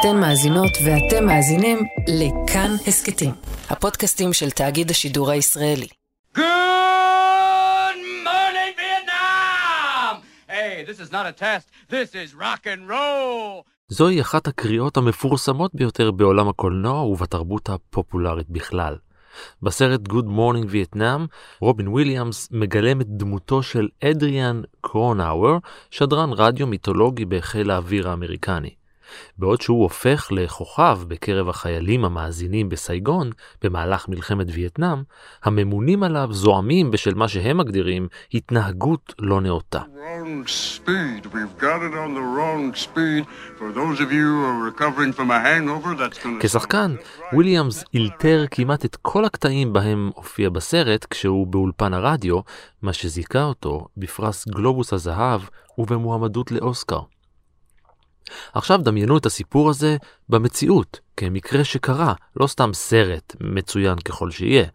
אתן מאזינות ואתם מאזינים לכאן הסכתים, הפודקאסטים של תאגיד השידור הישראלי. Good morning, Vietnam! Hey, this is not a test, this is rock and roll! זוהי אחת הקריאות המפורסמות ביותר בעולם הקולנוע ובתרבות הפופולרית בכלל. בסרט Good Morning Vietnam, רובין וויליאמס מגלם את דמותו של אדריאן קרונאוור, שדרן רדיו מיתולוגי בחיל האוויר האמריקני. בעוד שהוא הופך לכוכב בקרב החיילים המאזינים בסייגון במהלך מלחמת וייטנאם, הממונים עליו זועמים בשל מה שהם מגדירים התנהגות לא נאותה. כשחקן, וויליאמס אילתר כמעט את כל הקטעים בהם הופיע בסרט כשהוא באולפן הרדיו, מה שזיכה אותו בפרס גלובוס הזהב ובמועמדות לאוסקר. עכשיו דמיינו את הסיפור הזה במציאות, כמקרה שקרה, לא סתם סרט, מצוין ככל שיהיה.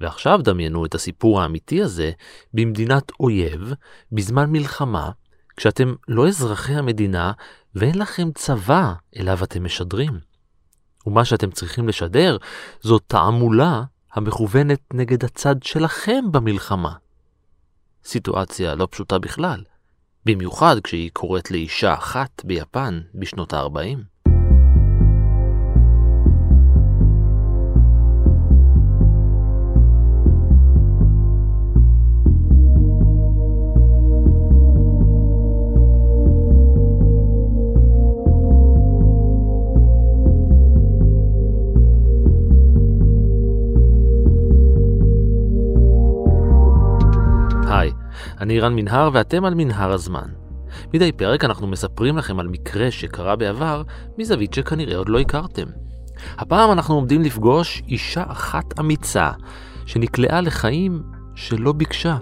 ועכשיו דמיינו את הסיפור האמיתי הזה במדינת אויב, בזמן מלחמה, כשאתם לא אזרחי המדינה ואין לכם צבא אליו אתם משדרים. ומה שאתם צריכים לשדר זו תעמולה המכוונת נגד הצד שלכם במלחמה. סיטואציה לא פשוטה בכלל, במיוחד כשהיא קורית לאישה אחת ביפן בשנות ה-40. אני רן מנהר ואתם על מנהר הזמן. מדי פרק אנחנו מספרים לכם על מקרה שקרה בעבר מזווית שכנראה עוד לא הכרתם. הפעם אנחנו עומדים לפגוש אישה אחת אמיצה שנקלעה לחיים שלא ביקשה.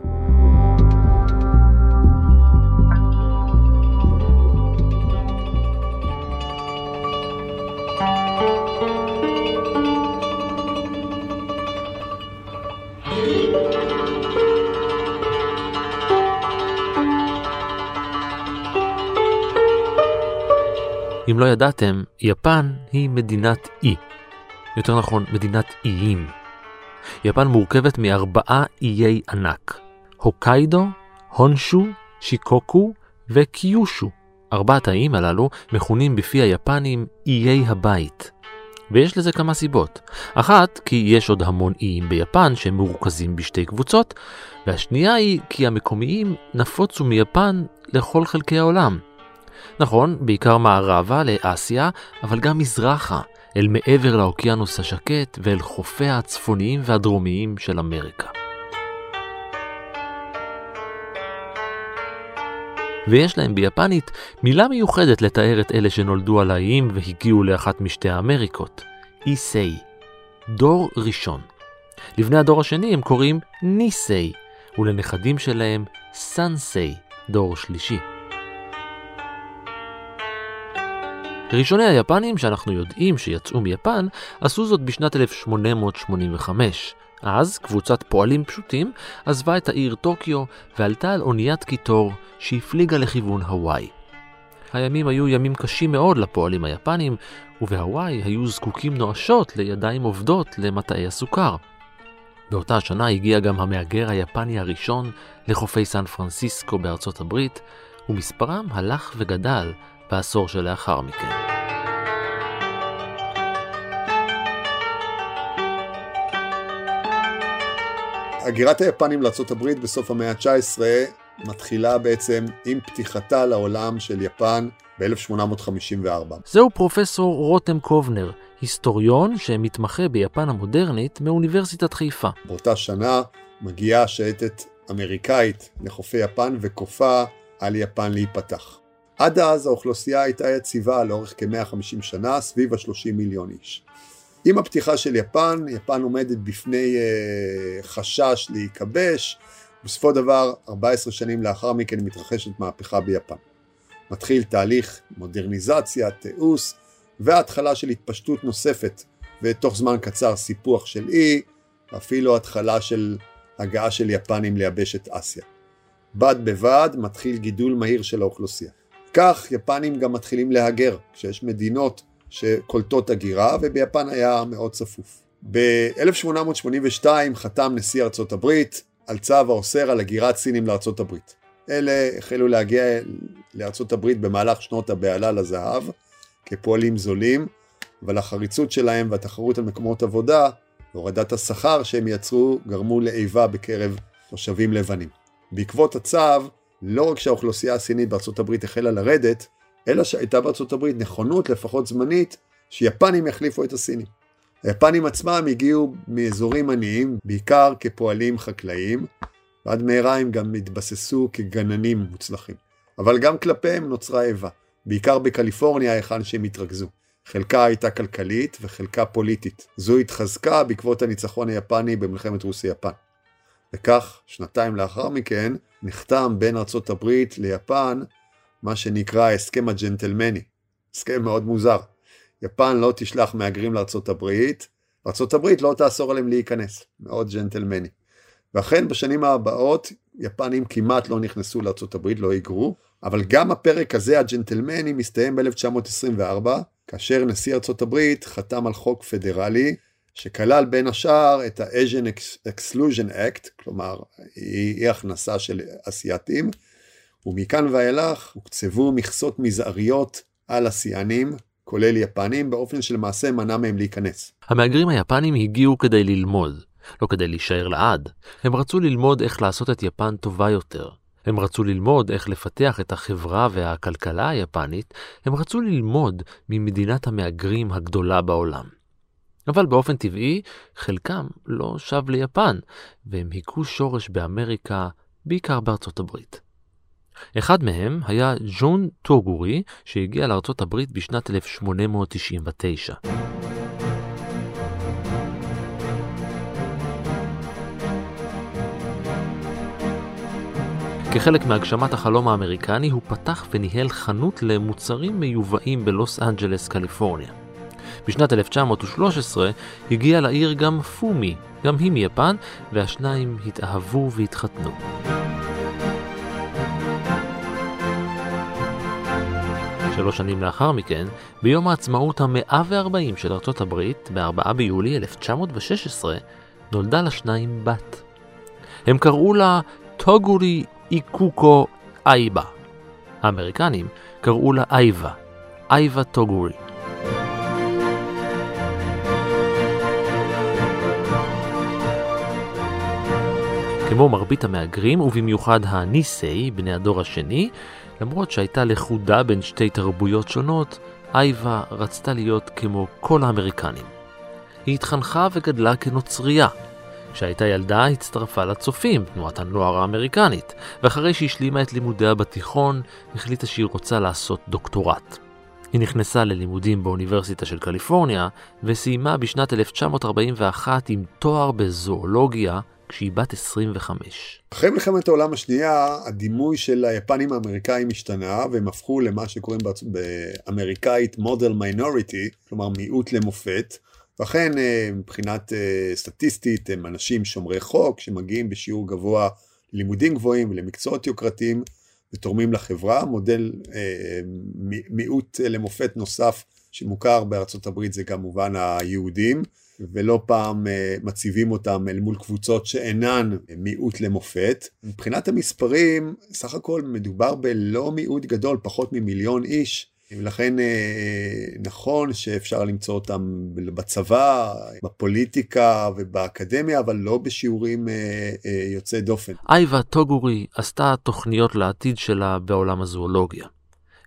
לא ידעתם, יפן היא מדינת אי. יותר נכון, מדינת איים. יפן מורכבת מארבעה איי ענק. הוקיידו, הונשו, שיקוקו וקיושו. ארבעת האיים הללו מכונים בפי היפנים איי הבית. ויש לזה כמה סיבות. אחת, כי יש עוד המון איים ביפן שהם מרוכזים בשתי קבוצות, והשנייה היא כי המקומיים נפוצו מיפן לכל חלקי העולם. נכון, בעיקר מערבה לאסיה, אבל גם מזרחה, אל מעבר לאוקיינוס השקט ואל חופיה הצפוניים והדרומיים של אמריקה. ויש להם ביפנית מילה מיוחדת לתאר את אלה שנולדו על האיים והגיעו לאחת משתי האמריקות, איסי, דור ראשון. לבני הדור השני הם קוראים ניסי, ולנכדים שלהם סנסי, דור שלישי. ראשוני היפנים שאנחנו יודעים שיצאו מיפן עשו זאת בשנת 1885. אז קבוצת פועלים פשוטים עזבה את העיר טוקיו ועלתה על אוניית קיטור שהפליגה לכיוון הוואי. הימים היו ימים קשים מאוד לפועלים היפנים, ובהוואי היו זקוקים נואשות לידיים עובדות למטעי הסוכר. באותה השנה הגיע גם המהגר היפני הראשון לחופי סן פרנסיסקו בארצות הברית, ומספרם הלך וגדל בעשור שלאחר מכן. הגירת היפנים לארה"ב בסוף המאה ה-19 מתחילה בעצם עם פתיחתה לעולם של יפן ב-1854. זהו פרופסור רותם קובנר, היסטוריון שמתמחה ביפן המודרנית מאוניברסיטת חיפה. באותה שנה מגיעה שייטת אמריקאית לחופי יפן וכופה על יפן להיפתח. עד אז האוכלוסייה הייתה יציבה לאורך כ-150 שנה, סביב ה-30 מיליון איש. עם הפתיחה של יפן, יפן עומדת בפני uh, חשש להיכבש, בסופו דבר 14 שנים לאחר מכן מתרחשת מהפכה ביפן. מתחיל תהליך מודרניזציה, תיעוש והתחלה של התפשטות נוספת ותוך זמן קצר סיפוח של אי, ואפילו התחלה של הגעה של יפנים לייבשת אסיה. בד בבד מתחיל גידול מהיר של האוכלוסייה. כך יפנים גם מתחילים להגר, כשיש מדינות שקולטות הגירה, וביפן היה מאוד צפוף. ב-1882 חתם נשיא ארצות הברית על צו האוסר על הגירת סינים לארצות הברית. אלה החלו להגיע לארצות הברית במהלך שנות הבהלה לזהב, כפועלים זולים, אבל החריצות שלהם והתחרות על מקומות עבודה והורדת השכר שהם יצרו גרמו לאיבה בקרב תושבים לבנים. בעקבות הצו, לא רק שהאוכלוסייה הסינית בארצות הברית החלה לרדת, אלא שהייתה בארצות הברית נכונות, לפחות זמנית, שיפנים יחליפו את הסינים. היפנים עצמם הגיעו מאזורים עניים, בעיקר כפועלים חקלאיים, ועד מהרה הם גם התבססו כגננים מוצלחים. אבל גם כלפיהם נוצרה איבה, בעיקר בקליפורניה היכן שהם התרכזו. חלקה הייתה כלכלית וחלקה פוליטית. זו התחזקה בעקבות הניצחון היפני במלחמת רוסיה-יפן. וכך, שנתיים לאחר מכן, נחתם בין ארצות הברית ליפן מה שנקרא ההסכם הג'נטלמני. הסכם מאוד מוזר. יפן לא תשלח מהגרים לארצות הברית, ארצות הברית לא תאסור עליהם להיכנס. מאוד ג'נטלמני. ואכן בשנים הבאות יפנים כמעט לא נכנסו לארצות הברית, לא היגרו, אבל גם הפרק הזה הג'נטלמני מסתיים ב-1924, כאשר נשיא ארצות הברית חתם על חוק פדרלי שכלל בין השאר את ה-Asian Exclusion Act, כלומר אי הכנסה של אסייתים, ומכאן ואילך הוקצבו מכסות מזעריות על אסיינים, כולל יפנים, באופן שלמעשה מנע מהם להיכנס. המהגרים היפנים הגיעו כדי ללמוד, לא כדי להישאר לעד. הם רצו ללמוד איך לעשות את יפן טובה יותר. הם רצו ללמוד איך לפתח את החברה והכלכלה היפנית, הם רצו ללמוד ממדינת המהגרים הגדולה בעולם. אבל באופן טבעי, חלקם לא שב ליפן, והם היכו שורש באמריקה, בעיקר בארצות הברית. אחד מהם היה ג'ון טוגורי, שהגיע לארצות הברית בשנת 1899. כחלק מהגשמת החלום האמריקני, הוא פתח וניהל חנות למוצרים מיובאים בלוס אנג'לס, קליפורניה. בשנת 1913 הגיע לעיר גם פומי, גם היא מיפן, והשניים התאהבו והתחתנו. שלוש שנים לאחר מכן, ביום העצמאות ה-140 של ארצות הברית, ב-4 ביולי 1916, נולדה לשניים בת. הם קראו לה טוגורי איקוקו אייבה. האמריקנים קראו לה אייבה, אייבה טוגורי. כמו מרבית המהגרים, ובמיוחד הניסי, בני הדור השני, למרות שהייתה לכודה בין שתי תרבויות שונות, אייבה רצתה להיות כמו כל האמריקנים. היא התחנכה וגדלה כנוצרייה. כשהייתה ילדה הצטרפה לצופים, תנועת הנוער האמריקנית, ואחרי שהשלימה את לימודיה בתיכון, החליטה שהיא רוצה לעשות דוקטורט. היא נכנסה ללימודים באוניברסיטה של קליפורניה, וסיימה בשנת 1941 עם תואר בזואולוגיה כשהיא בת 25. אחרי מלחמת העולם השנייה, הדימוי של היפנים האמריקאים השתנה, והם הפכו למה שקוראים באמריקאית מודל מיינוריטי, כלומר מיעוט למופת. ואכן, אה, מבחינת אה, סטטיסטית, הם אנשים שומרי חוק, שמגיעים בשיעור גבוה ללימודים גבוהים ולמקצועות יוקרתיים, ותורמים לחברה. מודל אה, מיעוט למופת נוסף שמוכר בארצות הברית זה כמובן היהודים. ולא פעם אה, מציבים אותם אל מול קבוצות שאינן מיעוט למופת. מבחינת המספרים, סך הכל מדובר בלא מיעוט גדול, פחות ממיליון איש. ולכן אה, נכון שאפשר למצוא אותם בצבא, בפוליטיקה ובאקדמיה, אבל לא בשיעורים אה, יוצאי דופן. אייבה טוגורי עשתה תוכניות לעתיד שלה בעולם הזואולוגיה.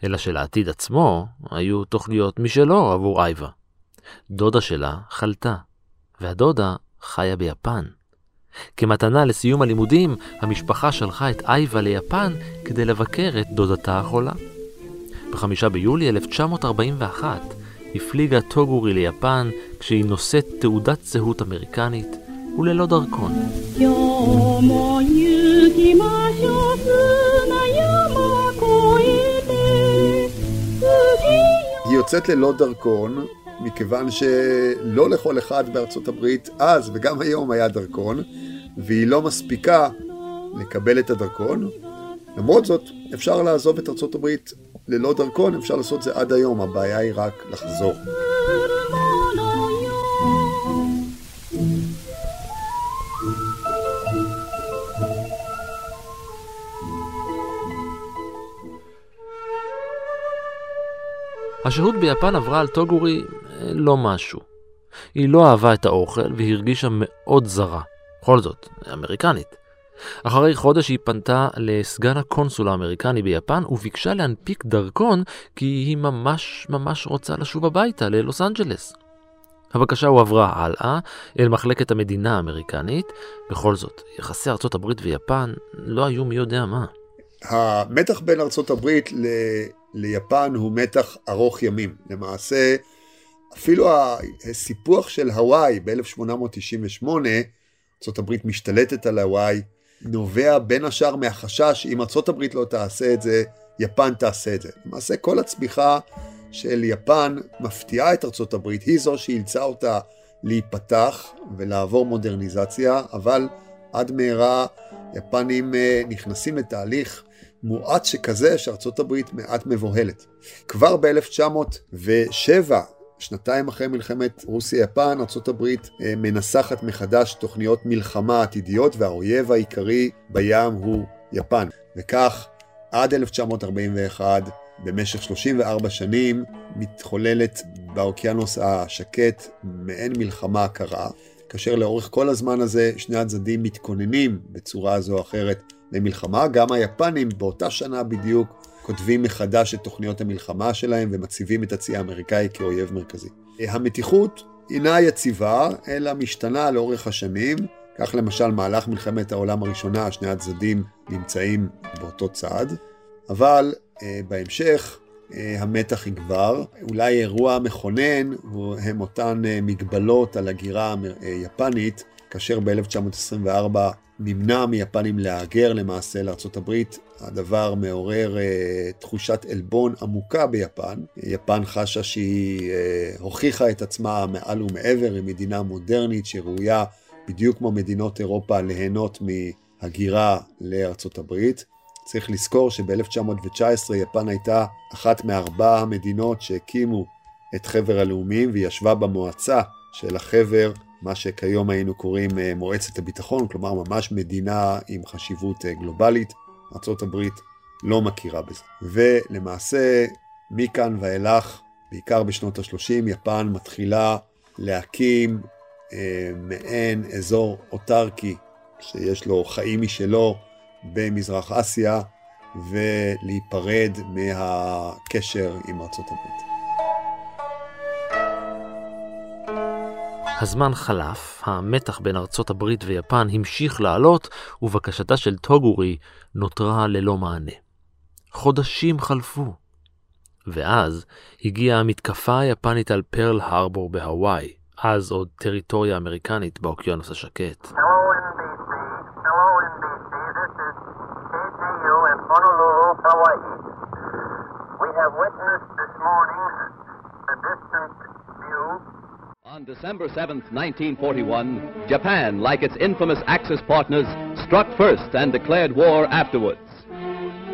אלא שלעתיד עצמו היו תוכניות משלו עבור אייבה. דודה שלה חלתה, והדודה חיה ביפן. כמתנה לסיום הלימודים, המשפחה שלחה את אייבה ליפן כדי לבקר את דודתה החולה. ב-5 ביולי 1941 הפליגה טוגורי ליפן כשהיא נושאת תעודת זהות אמריקנית וללא דרכון. היא יוצאת ללא דרכון מכיוון שלא לכל אחד בארצות הברית אז וגם היום היה דרכון, והיא לא מספיקה לקבל את הדרכון. למרות זאת, אפשר לעזוב את ארצות הברית ללא דרכון, אפשר לעשות זה עד היום, הבעיה היא רק לחזור. השהות ביפן עברה על טוגורי לא משהו. היא לא אהבה את האוכל והרגישה מאוד זרה. בכל זאת, אמריקנית. אחרי חודש היא פנתה לסגן הקונסול האמריקני ביפן וביקשה להנפיק דרכון כי היא ממש ממש רוצה לשוב הביתה ללוס אנג'לס. הבקשה הועברה הלאה אל מחלקת המדינה האמריקנית. בכל זאת, יחסי ארצות הברית ויפן לא היו מי יודע מה. המתח בין ארצות הברית ל... ליפן הוא מתח ארוך ימים. למעשה, אפילו הסיפוח של הוואי ב-1898, ארה"ב משתלטת על הוואי, נובע בין השאר מהחשש אם ארה"ב לא תעשה את זה, יפן תעשה את זה. למעשה כל הצמיחה של יפן מפתיעה את ארה"ב, היא זו שאילצה אותה להיפתח ולעבור מודרניזציה, אבל עד מהרה יפנים אה, נכנסים לתהליך מואץ שכזה הברית מעט מבוהלת. כבר ב-1907, שנתיים אחרי מלחמת רוסיה-יפן, הברית אה, מנסחת מחדש תוכניות מלחמה עתידיות והאויב העיקרי בים הוא יפן. וכך עד 1941, במשך 34 שנים, מתחוללת באוקיינוס השקט מעין מלחמה קרה, כאשר לאורך כל הזמן הזה שני הצדדים מתכוננים בצורה זו או אחרת למלחמה. גם היפנים באותה שנה בדיוק כותבים מחדש את תוכניות המלחמה שלהם ומציבים את הצי האמריקאי כאויב מרכזי. המתיחות אינה יציבה, אלא משתנה לאורך השנים. כך למשל מהלך מלחמת העולם הראשונה, שני הצדדים נמצאים באותו צד, אבל אה, בהמשך אה, המתח יגבר. אולי אירוע מכונן הם אותן אה, מגבלות על הגירה היפנית, כאשר ב-1924 נמנע מיפנים להגר למעשה לארה"ב, הדבר מעורר אה, תחושת עלבון עמוקה ביפן. יפן חשה שהיא אה, הוכיחה את עצמה מעל ומעבר, היא מדינה מודרנית שראויה בדיוק כמו מדינות אירופה ליהנות מהגירה לארה"ב. צריך לזכור שב-1919 יפן הייתה אחת מארבע המדינות שהקימו את חבר הלאומים והיא ישבה במועצה של החבר מה שכיום היינו קוראים אה, מועצת הביטחון, כלומר ממש מדינה עם חשיבות גלובלית. ארה"ב לא מכירה בזה. ולמעשה, מכאן ואילך, בעיקר בשנות ה-30, יפן מתחילה להקים אה, מעין אזור אוטרקי שיש לו חיים משלו במזרח אסיה, ולהיפרד מהקשר עם ארצות הברית. הזמן חלף, המתח בין ארצות הברית ויפן המשיך לעלות, ובקשתה של טוגורי נותרה ללא מענה. חודשים חלפו. ואז הגיעה המתקפה היפנית על פרל הרבור בהוואי, אז עוד טריטוריה אמריקנית באוקיינוס השקט. We On December 7, 1941, Japan, like its infamous Axis partners, struck first and declared war afterwards.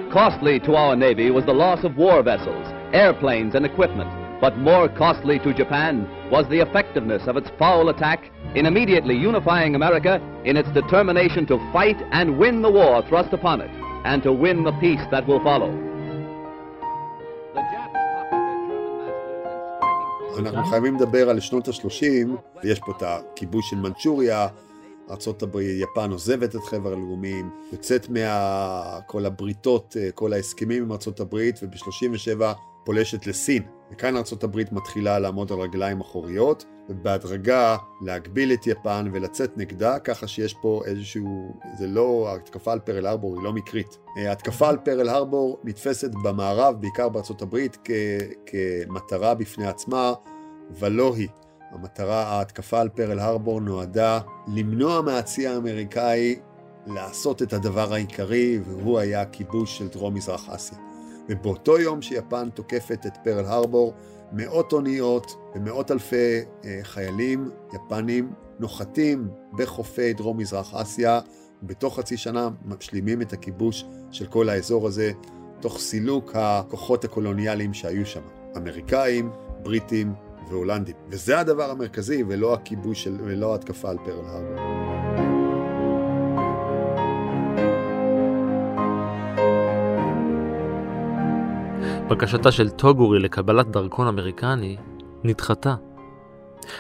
Costly to our Navy was the loss of war vessels, airplanes, and equipment, but more costly to Japan was the effectiveness of its foul attack in immediately unifying America in its determination to fight and win the war thrust upon it, and to win the peace that will follow. אנחנו חייבים לדבר על שנות ה-30, ויש פה את הכיבוש של מנצ'וריה, ארה"ב, יפן עוזבת את חבר הלאומים, יוצאת מכל הבריתות, כל ההסכמים עם ארה"ב, וב-37 פולשת לסין. וכאן ארה"ב מתחילה לעמוד על רגליים אחוריות, ובהדרגה להגביל את יפן ולצאת נגדה, ככה שיש פה איזשהו, זה לא, התקפה על פרל הרבור היא לא מקרית. ההתקפה על פרל הרבור נתפסת במערב, בעיקר בארצות הברית, כ- כמטרה בפני עצמה, ולא היא. המטרה, ההתקפה על פרל הרבור נועדה למנוע מהצי האמריקאי לעשות את הדבר העיקרי, והוא היה הכיבוש של דרום מזרח אסיה. ובאותו יום שיפן תוקפת את פרל הרבור, מאות אוניות ומאות אלפי אה, חיילים יפנים נוחתים בחופי דרום מזרח אסיה, ובתוך חצי שנה משלימים את הכיבוש של כל האזור הזה. תוך סילוק הכוחות הקולוניאליים שהיו שם, אמריקאים, בריטים והולנדים. וזה הדבר המרכזי, ולא הכיבוש של, ולא ההתקפה על פרל הרבר. בקשתה של טוגורי לקבלת דרכון אמריקני נדחתה.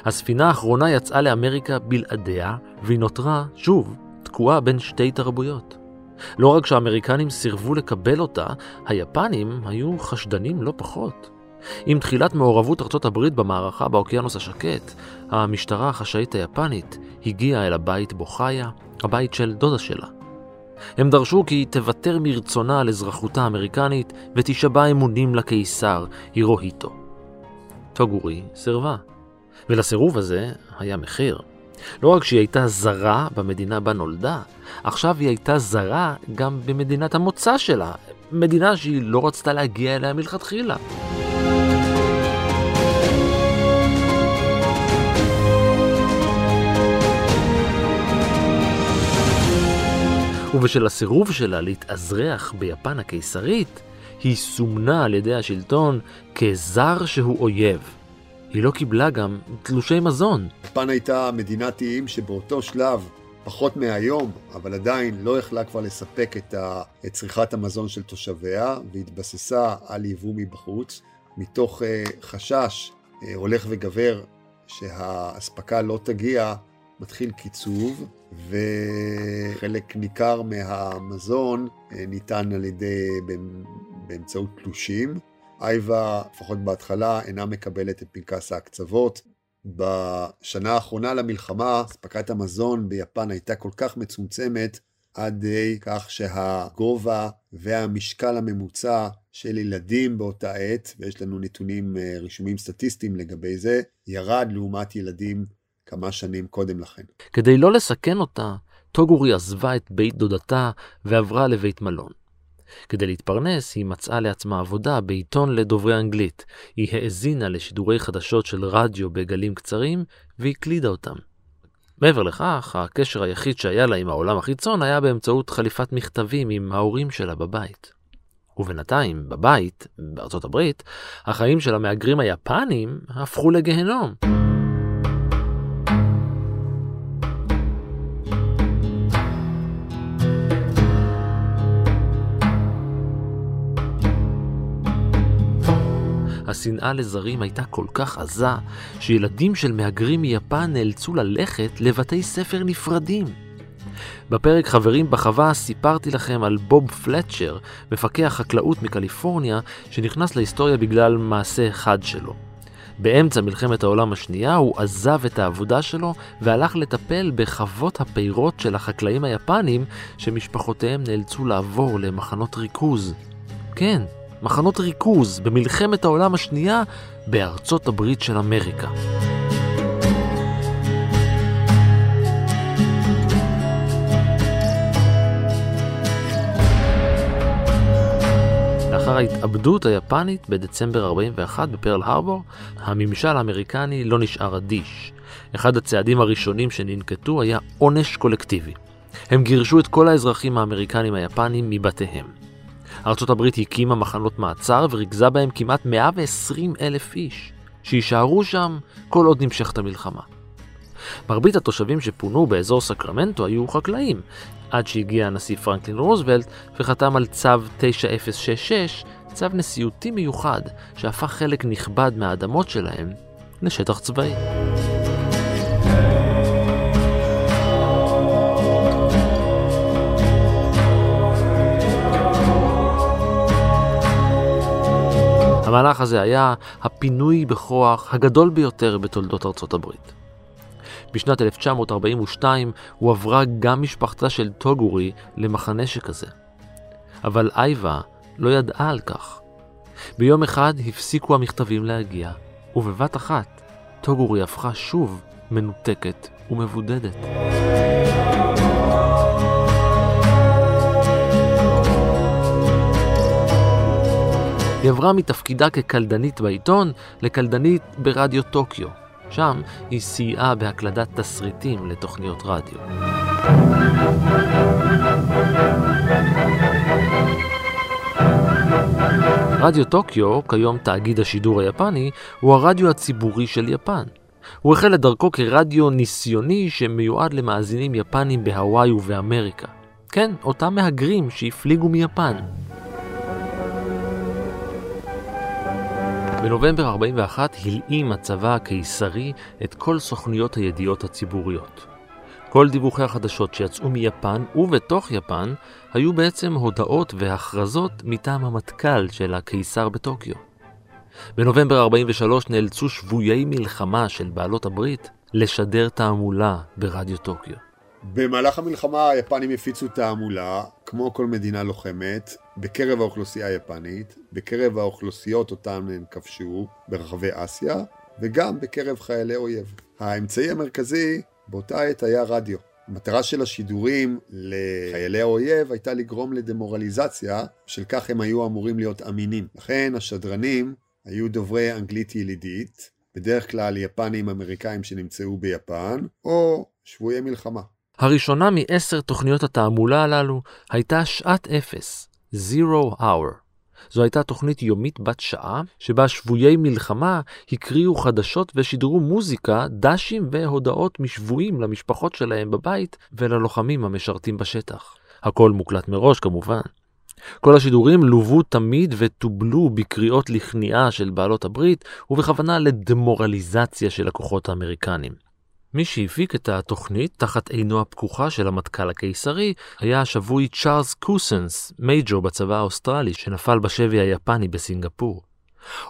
הספינה האחרונה יצאה לאמריקה בלעדיה, והיא נותרה, שוב, תקועה בין שתי תרבויות. לא רק שהאמריקנים סירבו לקבל אותה, היפנים היו חשדנים לא פחות. עם תחילת מעורבות ארצות הברית במערכה באוקיינוס השקט, המשטרה החשאית היפנית הגיעה אל הבית בו חיה, הבית של דודה שלה. הם דרשו כי תוותר מרצונה על אזרחותה האמריקנית ותישבע אמונים לקיסר הירוהיטו. טוגורי סירבה, ולסירוב הזה היה מחיר. לא רק שהיא הייתה זרה במדינה בה נולדה, עכשיו היא הייתה זרה גם במדינת המוצא שלה, מדינה שהיא לא רצתה להגיע אליה מלכתחילה. ובשל הסירוב שלה להתאזרח ביפן הקיסרית, היא סומנה על ידי השלטון כזר שהוא אויב. היא לא קיבלה גם תלושי מזון. יפן הייתה מדינת איים שבאותו שלב, פחות מהיום, אבל עדיין לא יכלה כבר לספק את, צריכת המזון של תושביה, והתבססה על יבוא מבחוץ, מתוך uh, חשש uh, הולך וגבר שהאספקה לא תגיע, מתחיל קיצוב, וחלק ניכר מהמזון אה, ניתן על ידי, באמצעות תלושים. אייבה, לפחות בהתחלה, אינה מקבלת את פנקס ההקצוות. בשנה האחרונה למלחמה, אספקת המזון ביפן הייתה כל כך מצומצמת, עד כך שהגובה והמשקל הממוצע של ילדים באותה עת, ויש לנו נתונים אה, רישומים סטטיסטיים לגבי זה, ירד לעומת ילדים כמה שנים קודם לכן. כדי לא לסכן אותה, טוגורי עזבה את בית דודתה ועברה לבית מלון. כדי להתפרנס, היא מצאה לעצמה עבודה בעיתון לדוברי אנגלית. היא האזינה לשידורי חדשות של רדיו בגלים קצרים והקלידה אותם. מעבר לכך, הקשר היחיד שהיה לה עם העולם החיצון היה באמצעות חליפת מכתבים עם ההורים שלה בבית. ובינתיים, בבית, בארצות הברית, החיים של המהגרים היפנים הפכו לגיהנום. השנאה לזרים הייתה כל כך עזה, שילדים של מהגרים מיפן נאלצו ללכת לבתי ספר נפרדים. בפרק חברים בחווה סיפרתי לכם על בוב פלצ'ר, מפקח חקלאות מקליפורניה, שנכנס להיסטוריה בגלל מעשה אחד שלו. באמצע מלחמת העולם השנייה הוא עזב את העבודה שלו והלך לטפל בחוות הפירות של החקלאים היפנים שמשפחותיהם נאלצו לעבור למחנות ריכוז. כן, מחנות ריכוז במלחמת העולם השנייה בארצות הברית של אמריקה. לאחר ההתאבדות היפנית בדצמבר 41 בפרל הרבור, הממשל האמריקני לא נשאר אדיש. אחד הצעדים הראשונים שננקטו היה עונש קולקטיבי. הם גירשו את כל האזרחים האמריקנים היפנים מבתיהם. ארצות הברית הקימה מחנות מעצר וריכזה בהם כמעט 120 אלף איש, שיישארו שם כל עוד נמשכת המלחמה. מרבית התושבים שפונו באזור סקרמנטו היו חקלאים, עד שהגיע הנשיא פרנקלין רוזוולט וחתם על צו 9066, צו נשיאותי מיוחד שהפך חלק נכבד מהאדמות שלהם לשטח צבאי. המהלך הזה היה הפינוי בכוח הגדול ביותר בתולדות ארצות הברית. בשנת 1942 הועברה גם משפחתה של טוגורי למחנה שכזה. אבל אייבה לא ידעה על כך. ביום אחד הפסיקו המכתבים להגיע, ובבת אחת טוגורי הפכה שוב מנותקת ומבודדת. היא עברה מתפקידה כקלדנית בעיתון לקלדנית ברדיו טוקיו. שם היא סייעה בהקלדת תסריטים לתוכניות רדיו. רדיו טוקיו, כיום תאגיד השידור היפני, הוא הרדיו הציבורי של יפן. הוא החל את דרכו כרדיו ניסיוני שמיועד למאזינים יפנים בהוואי ובאמריקה. כן, אותם מהגרים שהפליגו מיפן. בנובמבר 41 הלאים הצבא הקיסרי את כל סוכניות הידיעות הציבוריות. כל דיווחי החדשות שיצאו מיפן ובתוך יפן היו בעצם הודעות והכרזות מטעם המטכ"ל של הקיסר בטוקיו. בנובמבר 43 נאלצו שבויי מלחמה של בעלות הברית לשדר תעמולה ברדיו טוקיו. במהלך המלחמה היפנים הפיצו תעמולה, כמו כל מדינה לוחמת, בקרב האוכלוסייה היפנית, בקרב האוכלוסיות אותן הם כבשו ברחבי אסיה, וגם בקרב חיילי אויב. האמצעי המרכזי באותה עת היה רדיו. המטרה של השידורים לחיילי האויב הייתה לגרום לדמורליזציה, של כך הם היו אמורים להיות אמינים. לכן השדרנים היו דוברי אנגלית ילידית, בדרך כלל יפנים אמריקאים שנמצאו ביפן, או שבויי מלחמה. הראשונה מעשר תוכניות התעמולה הללו הייתה שעת אפס, Zero Hour. זו הייתה תוכנית יומית בת שעה, שבה שבויי מלחמה הקריאו חדשות ושידרו מוזיקה, דשים והודעות משבויים למשפחות שלהם בבית וללוחמים המשרתים בשטח. הכל מוקלט מראש כמובן. כל השידורים לוו תמיד וטובלו בקריאות לכניעה של בעלות הברית ובכוונה לדמורליזציה של הכוחות האמריקנים. מי שהפיק את התוכנית תחת עינו הפקוחה של המטכ"ל הקיסרי היה השבוי צ'ארלס קוסנס, מייג'ור בצבא האוסטרלי שנפל בשבי היפני בסינגפור.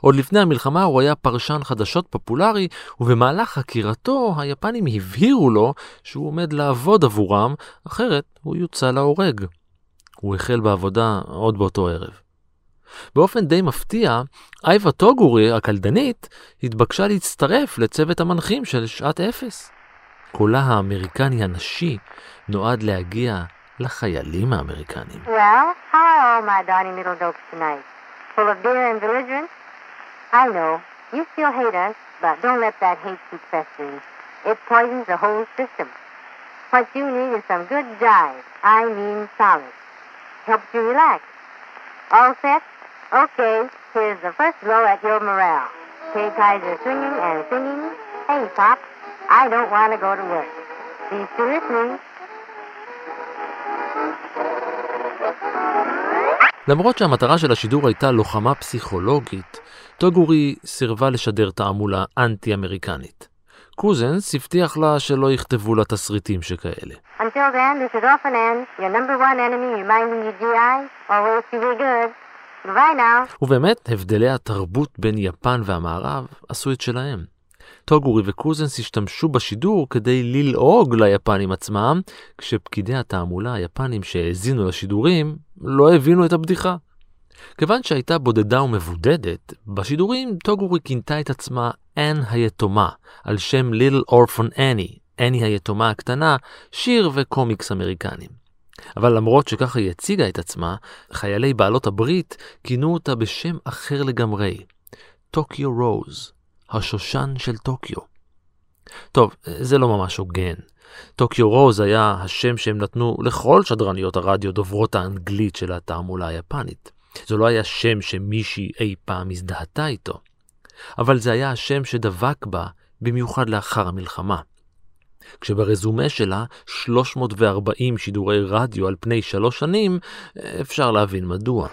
עוד לפני המלחמה הוא היה פרשן חדשות פופולרי, ובמהלך חקירתו היפנים הבהירו לו שהוא עומד לעבוד עבורם, אחרת הוא יוצא להורג. הוא החל בעבודה עוד באותו ערב. באופן די מפתיע, אייבה טוגורי, הקלדנית, התבקשה להצטרף לצוות המנחים של שעת אפס. קולה האמריקני הנשי נועד להגיע לחיילים האמריקנים. Well? Okay, here's the first blow at your morale. Kay Kaiser swinging and singing. Hey, Pop, I don't want to go to work. These two listening. למרות שהמטרה של השידור הייתה לוחמה פסיכולוגית, טוגורי סירבה לשדר תעמולה אנטי-אמריקנית. קוזנס הבטיח לה שלא יכתבו לה תסריטים שכאלה. Until then, this is Orphan Ann, your number one enemy reminding you GI, always to be good. Goodbye now. ובאמת, הבדלי התרבות בין יפן והמערב עשו את שלהם. טוגורי וקוזנס השתמשו בשידור כדי ללעוג ליפנים עצמם, כשפקידי התעמולה היפנים שהאזינו לשידורים לא הבינו את הבדיחה. כיוון שהייתה בודדה ומבודדת, בשידורים טוגורי כינתה את עצמה אן היתומה, על שם ליל אורפון אני, אני היתומה הקטנה, שיר וקומיקס אמריקנים. אבל למרות שככה היא הציגה את עצמה, חיילי בעלות הברית כינו אותה בשם אחר לגמרי, טוקיו רוז, השושן של טוקיו. טוב, זה לא ממש הוגן. טוקיו רוז היה השם שהם נתנו לכל שדרניות הרדיו דוברות האנגלית של התעמולה היפנית. זה לא היה שם שמישהי אי פעם הזדהתה איתו, אבל זה היה השם שדבק בה במיוחד לאחר המלחמה. כשברזומה שלה 340 שידורי רדיו על פני שלוש שנים, אפשר להבין מדוע.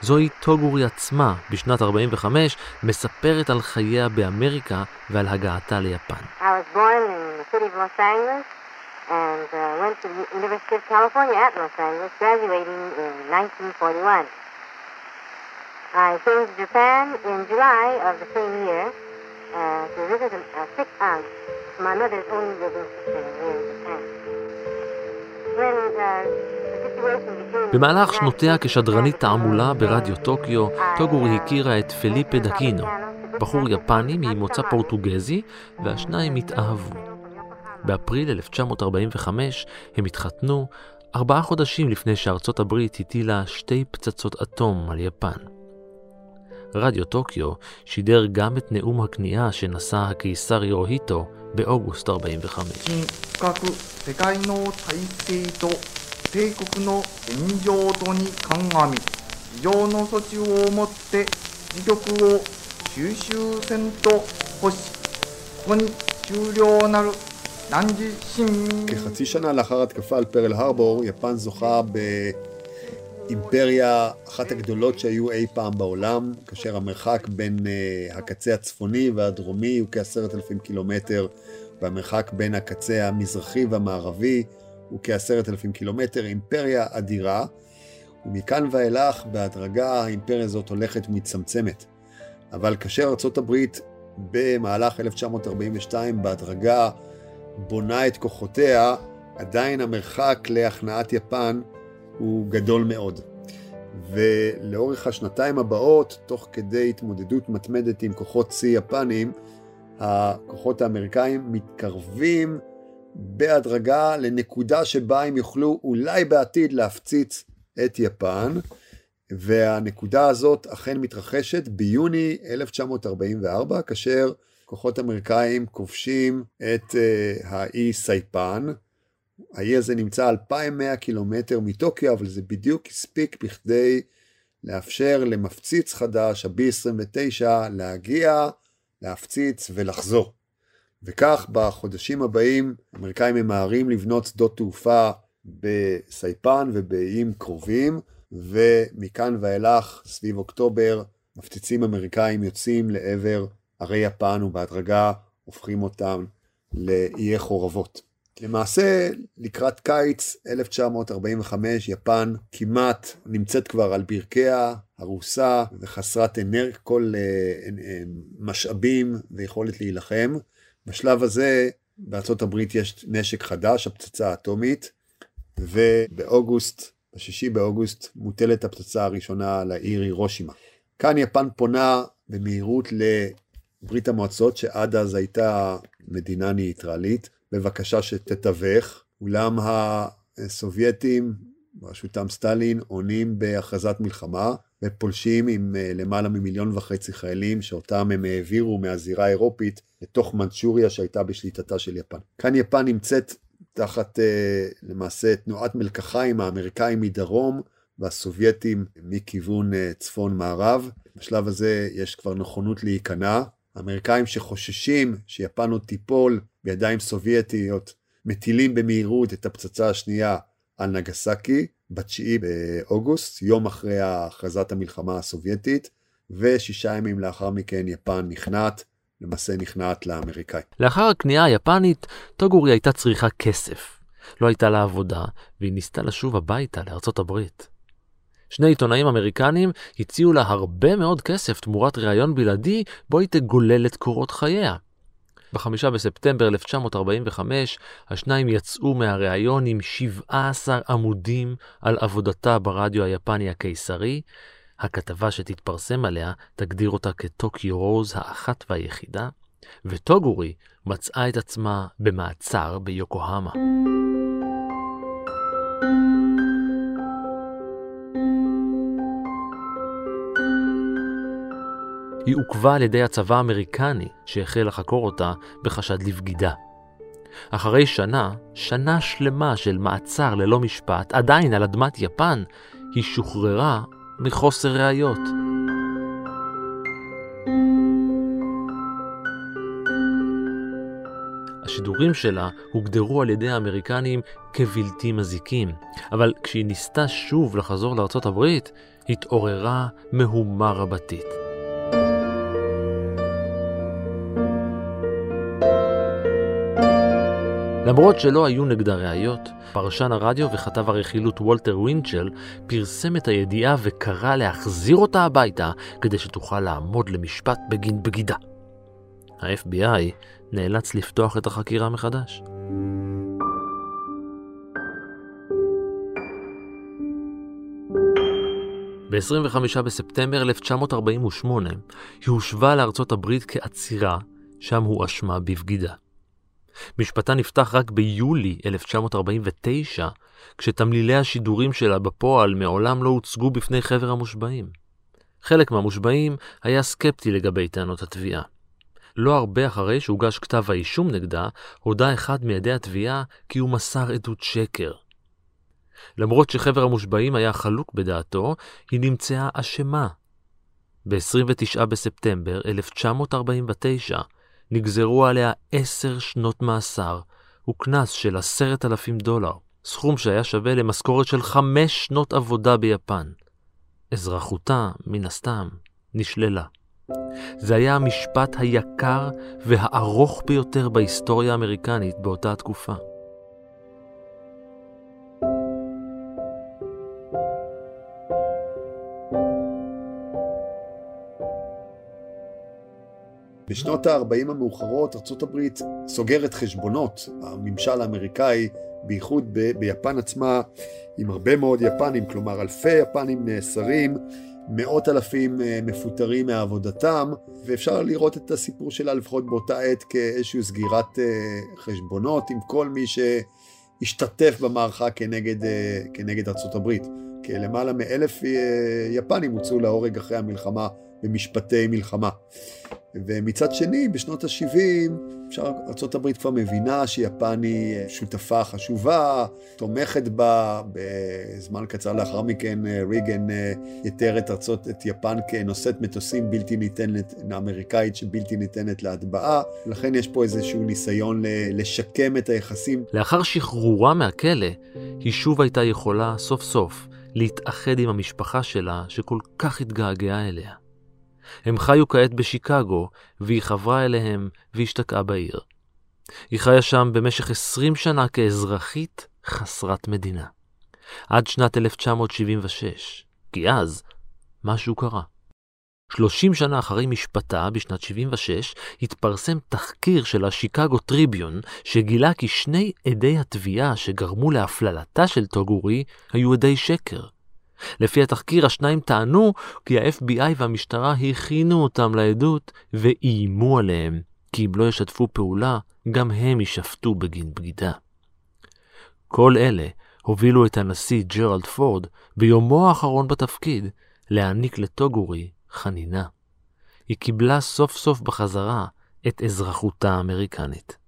זוהי טוגורי עצמה, בשנת 45, מספרת על חייה באמריקה ועל הגעתה ליפן. I was born in the city of Los Angeles and uh, went to the University of California at Los Angeles, graduating in 1941. I came to Japan in July of the same year to visit a, a sick aunt, my mother's only living sister in Japan. במהלך שנותיה כשדרנית תעמולה ברדיו טוקיו, טוגורי הכירה את פליפה דקינו, בחור יפני ממוצא פורטוגזי, והשניים התאהבו. באפריל 1945 הם התחתנו, ארבעה חודשים לפני שארצות הברית הטילה שתי פצצות אטום על יפן. רדיו טוקיו שידר גם את נאום הכניעה שנשא הקיסר ירוהיטו באוגוסט 45. 新各世界の体制と 帝国の現状とに鑑み非常の措置をもって自局を収集せんと欲しここに終了なる汝親民 כחצי שנה לאחר התקפה על פרל הרבור, יפן זוכה באימפריה אחת הגדולות שהיו אי פעם בעולם, כאשר המרחק בין uh, הקצה הצפוני והדרומי הוא כעשרת אלפים קילומטר, והמרחק בין הקצה המזרחי והמערבי הוא כעשרת אלפים קילומטר, אימפריה אדירה, ומכאן ואילך בהדרגה האימפריה הזאת הולכת ומצטמצמת. אבל כאשר ארצות הברית במהלך 1942 בהדרגה בונה את כוחותיה, עדיין המרחק להכנעת יפן הוא גדול מאוד. ולאורך השנתיים הבאות, תוך כדי התמודדות מתמדת עם כוחות צי יפנים, הכוחות האמריקאים מתקרבים בהדרגה לנקודה שבה הם יוכלו אולי בעתיד להפציץ את יפן, והנקודה הזאת אכן מתרחשת ביוני 1944, כאשר כוחות אמריקאים כובשים את uh, האי סייפן. האי הזה נמצא 2,100 קילומטר מטוקיו, אבל זה בדיוק הספיק בכדי לאפשר למפציץ חדש, ה-B-29, להגיע, להפציץ ולחזור. וכך בחודשים הבאים האמריקאים ממהרים לבנות שדות תעופה בסייפן ובאיים קרובים, ומכאן ואילך, סביב אוקטובר, מפציצים אמריקאים יוצאים לעבר ערי יפן ובהדרגה הופכים אותם לאיי חורבות. למעשה, לקראת קיץ 1945, יפן כמעט נמצאת כבר על ברכיה, הרוסה וחסרת אנרג, כל uh, uh, משאבים ויכולת להילחם. בשלב הזה, הברית יש נשק חדש, הפצצה האטומית, ובאוגוסט, בשישי באוגוסט, מוטלת הפצצה הראשונה על העיר הירושימה. כאן יפן פונה במהירות לברית המועצות, שעד אז הייתה מדינה ניטרלית, בבקשה שתתווך, אולם הסובייטים, בראשותם סטלין, עונים בהכרזת מלחמה, ופולשים עם אה, למעלה ממיליון וחצי חיילים, שאותם הם העבירו מהזירה האירופית לתוך מנצ'וריה שהייתה בשליטתה של יפן. כאן יפן נמצאת תחת אה, למעשה תנועת מלקחיים, האמריקאים מדרום והסובייטים מכיוון אה, צפון מערב. בשלב הזה יש כבר נכונות להיכנע. האמריקאים שחוששים שיפן עוד תיפול בידיים סובייטיות, מטילים במהירות את הפצצה השנייה על נגסקי ב-9 באוגוסט, יום אחרי הכרזת המלחמה הסובייטית, ושישה ימים לאחר מכן יפן נכנעת, למעשה נכנעת לאמריקאים. לאחר הכניעה היפנית, טוגורי הייתה צריכה כסף. לא הייתה לה עבודה, והיא ניסתה לשוב הביתה לארצות הברית. שני עיתונאים אמריקנים הציעו לה הרבה מאוד כסף תמורת ראיון בלעדי בו היא תגולל את קורות חייה. בחמישה בספטמבר 1945, השניים יצאו מהראיון עם 17 עמודים על עבודתה ברדיו היפני הקיסרי. הכתבה שתתפרסם עליה תגדיר אותה כטוקיו רוז האחת והיחידה, וטוגורי מצאה את עצמה במעצר ביוקוהמה. היא עוכבה על ידי הצבא האמריקני שהחל לחקור אותה בחשד לבגידה. אחרי שנה, שנה שלמה של מעצר ללא משפט, עדיין על אדמת יפן, היא שוחררה מחוסר ראיות. השידורים שלה הוגדרו על ידי האמריקנים כבלתי מזיקים, אבל כשהיא ניסתה שוב לחזור לארצות הברית, התעוררה מהומה רבתית. למרות שלא היו נגדה ראיות, פרשן הרדיו וכתב הרכילות וולטר וינצ'ל פרסם את הידיעה וקרא להחזיר אותה הביתה כדי שתוכל לעמוד למשפט בגין בגידה. ה-FBI נאלץ לפתוח את החקירה מחדש. ב-25 בספטמבר 1948 היא הושבה לארצות הברית כעצירה, שם הואשמה בבגידה. משפטה נפתח רק ביולי 1949, כשתמלילי השידורים שלה בפועל מעולם לא הוצגו בפני חבר המושבעים. חלק מהמושבעים היה סקפטי לגבי טענות התביעה. לא הרבה אחרי שהוגש כתב האישום נגדה, הודה אחד מעדי התביעה כי הוא מסר עדות שקר. למרות שחבר המושבעים היה חלוק בדעתו, היא נמצאה אשמה. ב-29 בספטמבר 1949 נגזרו עליה עשר שנות מאסר וקנס של עשרת אלפים דולר, סכום שהיה שווה למשכורת של חמש שנות עבודה ביפן. אזרחותה, מן הסתם, נשללה. זה היה המשפט היקר והארוך ביותר בהיסטוריה האמריקנית באותה התקופה. בשנות ה-40 המאוחרות ארה"ב סוגרת חשבונות, הממשל האמריקאי, בייחוד ב- ביפן עצמה, עם הרבה מאוד יפנים, כלומר אלפי יפנים נאסרים, מאות אלפים אה, מפוטרים מעבודתם, ואפשר לראות את הסיפור שלה לפחות באותה עת כאיזושהי סגירת אה, חשבונות עם כל מי שהשתתף במערכה כנגד, אה, כנגד הברית. כלמעלה מאלף יפנים הוצאו להורג אחרי המלחמה במשפטי מלחמה. ומצד שני, בשנות ה-70, ארה"ב כבר מבינה שיפן היא שותפה חשובה, תומכת בה. בזמן קצר לאחר מכן, ריגן יתר את ארצות, את יפן כנושאת מטוסים בלתי ניתנת, אמריקאית שבלתי ניתנת להטבעה. לכן יש פה איזשהו ניסיון לשקם את היחסים. לאחר שחרורה מהכלא, היא שוב הייתה יכולה סוף סוף להתאחד עם המשפחה שלה, שכל כך התגעגעה אליה. הם חיו כעת בשיקגו, והיא חברה אליהם והשתקעה בעיר. היא חיה שם במשך 20 שנה כאזרחית חסרת מדינה. עד שנת 1976, כי אז משהו קרה. 30 שנה אחרי משפטה, בשנת 76, התפרסם תחקיר של השיקגו טריביון, שגילה כי שני עדי התביעה שגרמו להפללתה של טוגורי היו עדי שקר. לפי התחקיר, השניים טענו כי ה-FBI והמשטרה הכינו אותם לעדות ואיימו עליהם, כי אם לא ישתפו פעולה, גם הם יישפטו בגין בגידה. כל אלה הובילו את הנשיא ג'רלד פורד ביומו האחרון בתפקיד להעניק לטוגורי חנינה. היא קיבלה סוף סוף בחזרה את אזרחותה האמריקנית.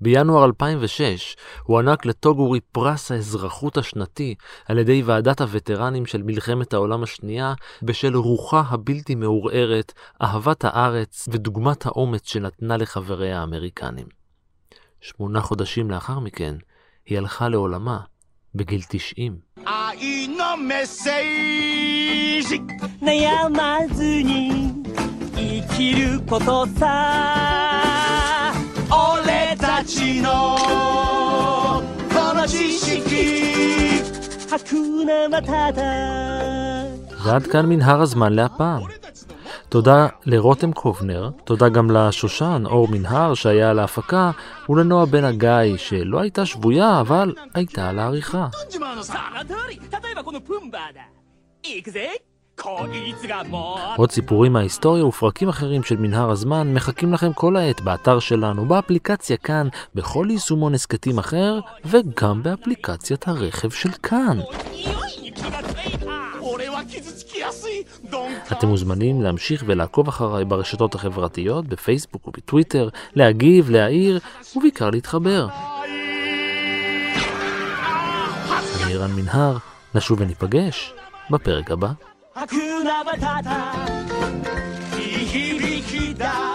בינואר 2006 הוענק לטוגורי פרס האזרחות השנתי על ידי ועדת הווטרנים של מלחמת העולם השנייה בשל רוחה הבלתי מעורערת, אהבת הארץ ודוגמת האומץ שנתנה לחבריה האמריקנים. שמונה חודשים לאחר מכן היא הלכה לעולמה בגיל 90.悩まずに生きることさ ועד כאן מנהר הזמן להפעם. תודה לרותם קובנר, תודה גם לשושן אור מנהר שהיה על ההפקה, ולנועה בן הגיא שלא הייתה שבויה אבל הייתה על העריכה. עוד סיפורים מההיסטוריה ופרקים אחרים של מנהר הזמן מחכים לכם כל העת באתר שלנו, באפליקציה כאן, בכל יישומון הסכתים אחר, וגם באפליקציית הרכב של כאן. אתם מוזמנים להמשיך ולעקוב אחריי ברשתות החברתיות, בפייסבוק ובטוויטר, להגיב, להעיר, ובעיקר להתחבר. אני רן מנהר, נשוב וניפגש בפרק הבא. 悪なばただ。いい響きだ